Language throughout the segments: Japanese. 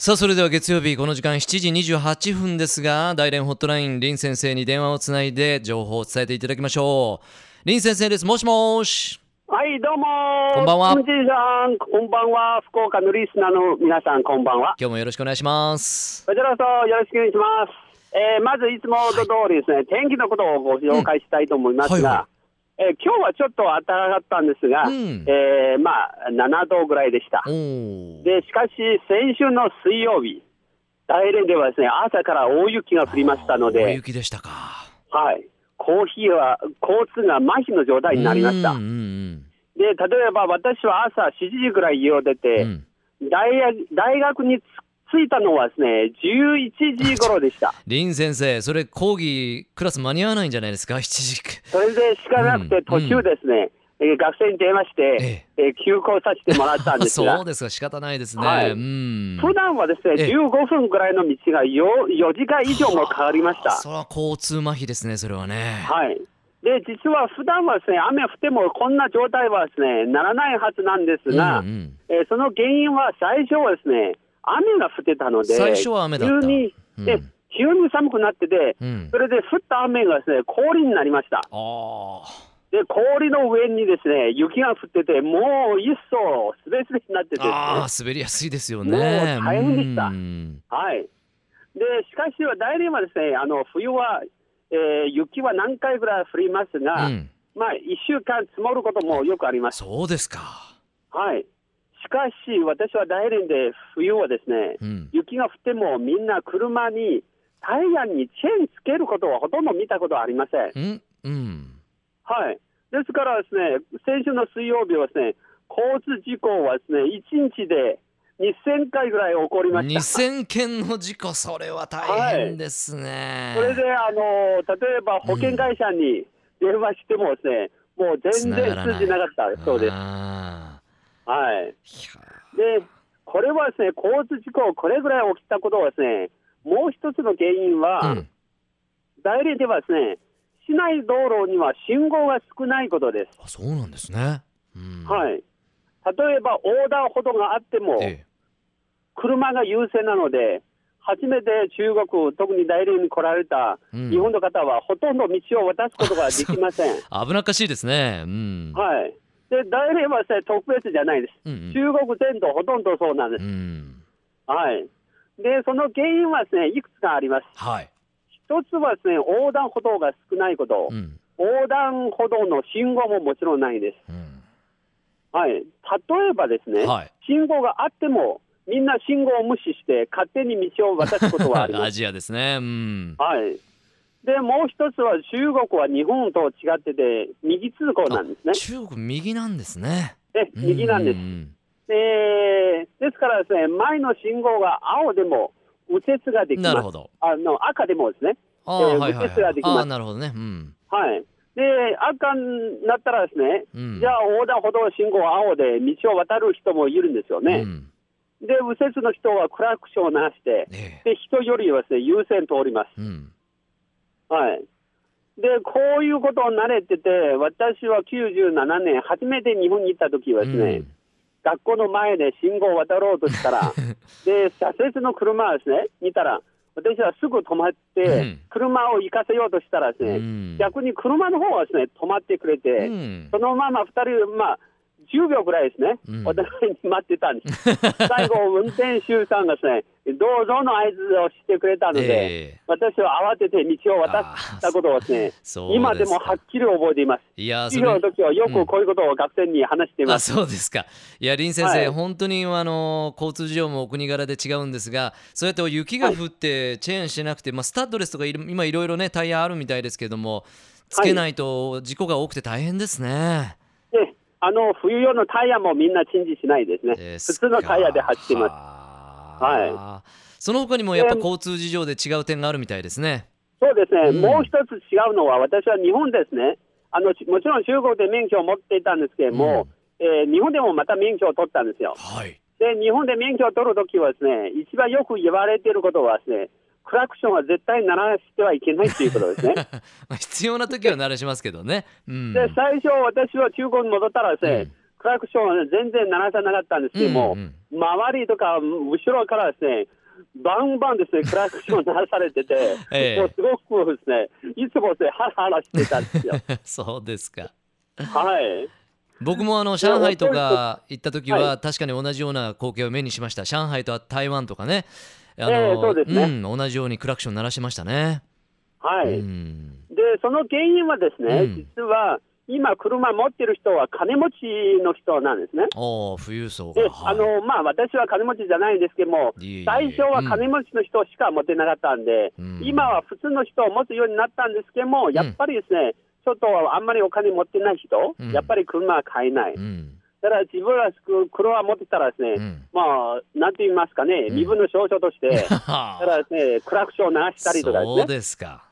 さあそれでは月曜日この時間7時28分ですが大連ホットライン林先生に電話をつないで情報を伝えていただきましょう。林先生です。もしもし。はい、どうもこんばんは。こんばんは。福岡のリスナーの皆さん、こんばんは。今日もよろしくお願いします。こちらこそよろしくお願いします。えーまずいつもの通りですね、天気のことをご紹介したいと思いますが、うんはい。はえー今日はちょっと暖かかったんですが、うん。えーまあ、7度ぐらいでした。で、しかし、先週の水曜日、大連ではですね、朝から大雪が降りましたの大で、雪でしたか。はい、コーヒーは、交通が麻痺の状態になりました。うん。うんで、例えば私は朝7時ぐらい家を出て、うん。うん大学大学につ着いたのはですね、11時頃でした。林先生それ講義クラス間に合わないんじゃないですか？7時それでしかなくうんて途中ですね、えー学生に電話して、えー休校させてもらったんです。が そう、ですか仕方ないですね、はい。うん。普段はですね、ええ。15分ぐらいの道が 4, 4時間以上もかかりました。それは交通麻痺ですねそれはね。はい。で、実は普段はですね、雨降ってもこんな状態はですね、ならないはずなんですが、うんうん。えーその原因は最初はですね、雨が降ってたので、最初は雨だった。急に、うん。で急に寒くなってて、うん。それで降った雨がですね、氷になりました。あで、氷の上にですね、雪が降ってて、もう一層すべすべになってて。ね、あー滑りやすいですよね。もう大変でした。うん。はい。で、しかしは大連はですね、あの、冬は、えー雪は何回ぐらい降りますが、うん。まあ、一週間積もることもよくあります。そうですか。はい。しかし、私は大連で冬はですね、うん雪が降ってもみんな車に、タイヤにチェーンつけることはほとんど見たことはありません。うんうんはい。ですからですね、先週の水曜日はですね、交通事故はですね、1日で2000回ぐらい起こりました。2000件の事故それは大変ですね、それで、あの、例えば保険会社に電話してもですね、もう全然通じなかったそうです。あはい。で、これはですね、交通事故、これぐらい起きたことはですね、もう一つの原因は、うん大連ではですね、市内道路には信号が少ないことです。あそうなんですね、うんはい。例えば横断歩道があっても、え車が優先なので、初めて中国、特に大連に来られたうん日本の方は、ほとんど道を渡すことができません。え 危なっかしいですねうん、はい。で、大連は特別じゃないです。うんうん中国全土ほとんどそうなんです。うんはい。で、その原因はですね、いくつかあります。はい、一つはですね、横断歩道が少ないことう。ん横断歩道の信号ももちろんないです。うんはい。例えばですね、はい信号があっても、みんな信号を無視して勝手に道を渡すことはありまアす。ジアですねうんはい。で、もう一つは中国は日本と違ってて、右通行なんですね。中国右なんですねで、右なんですう。んでですからですね、前の信号が青でも右折ができます。なるほどあの赤でもですね。えーはいはい右折ができますなるほどねうんはい。で、赤になったらですね、うんじゃあ横断歩道信号青で道を渡る人もいるんですよね。うんで、右折の人はクラクションを鳴らして、えで、人よりはですね、優先通ります。えうんはい。で、こういうことを慣れてて、私は97年、初めて日本に行った時はですね、学校の前で信号を渡ろうとしたら、で、左折の車をですね、見たら、私はすぐ止まって、うん。車を行かせようとしたらですね、うん。逆に車の方はですね、止まってくれて、うん。そのまま2人、まあ、10秒ぐらいですね、うん。お互いに待ってたんです。最後、運転手さんがですね、どうぞの合図をしてくれたので、ええ。私は慌てて道を渡ったことをですね、今でもはっきり覚えています。いや授業の時はようんくこういうことを学生に話していまあす。そうですか。いや林先生、はい。本当にあの交通事情もお国柄で違うんですがそうやって雪が降ってチェーンしてなくて、まあ、スタッドレスとか今いろいろねタイヤあるみたいですけどもつけないと事故が多くて大変ですね。であの冬用のタイヤもみんなチェンジしないですね。です普通のタイヤで走っています。ははその他にもやっぱ交通事情で違う点があるみたいですね。そうですね、うんもう一つ違うのは、私は日本ですね、あのちもちろん中国で免許を持っていたんですけれども、えー日本でもまた免許を取ったんですよ。はい。で、日本で免許を取るときはですね、一番よく言われていることはですね、クラクションは絶対鳴らしてはいけないということですね。まあ必要な時は鳴らしますけどね。うん。で、最初私は中国に戻ったらですね、クラクションは全然鳴らさなかったんですけども、うん周りとか後ろからですね、バンバンですね、クラクション鳴らされてて、ええもうすごくですね、いつもですね、ハラハラしてたんですよ。そうですか。はい。僕もあの上海とか行った時はは確かに同じような光景を目にしました。上海と台湾とかね。あええそうですねん、同じようにクラクション鳴らしましたね。はい。うん。で、その原因はですね、うん実は、今、車持ってる人は金持ちの人なんですね。おー富裕層が。で、はいあの、まあ、私は金持ちじゃないんですけども最初は金持ちの人しか持ってなかったんで、うん今は普通の人を持つようになったんですけども、やっぱりですね、ちょっとあんまりお金持ってない人、うんやっぱり車は買えない。うん。だから自分が車を持ってたらですね、うんまあ、なんて言いますかね、身分の象徴として、だはからですね、クラクションを流したりとかですそうね、ですか。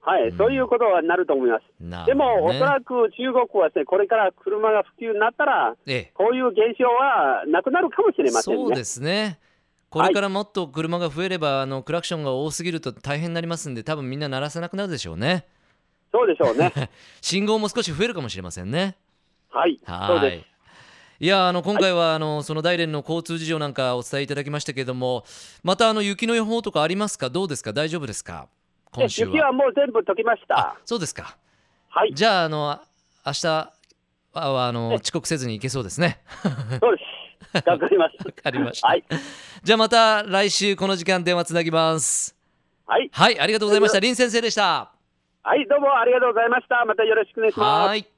はい、そういうことはなると思います。なでも、おそらく中国はですね、これから車が普及になったら、ええ。こういう現象はなくなるかもしれませんね。そうですね。これからもっと車が増えれば、あのクラクションが多すぎると大変になりますんで、多分みんな鳴らさなくなるでしょうね。そうでしょうね。信号も少し増えるかもしれませんね。はい、そうはいです。。いやあの今回は、あのその大連の交通事情なんかお伝えいただきましたけれども、またあの雪の予報とかありますか、どうですか、大丈夫ですか、で今週は。雪はもう全部解きましたあ。そうですか。はい、じゃあ、あの明日はあの遅刻せずに行けそうですね。そうです。頑張ります。わかりました。はい、じゃあまた来週この時間電話つなぎます。はい、はい、ありがとうございました。林先生でした。はい、どうもありがとうございました。またよろしくお願いします。はい。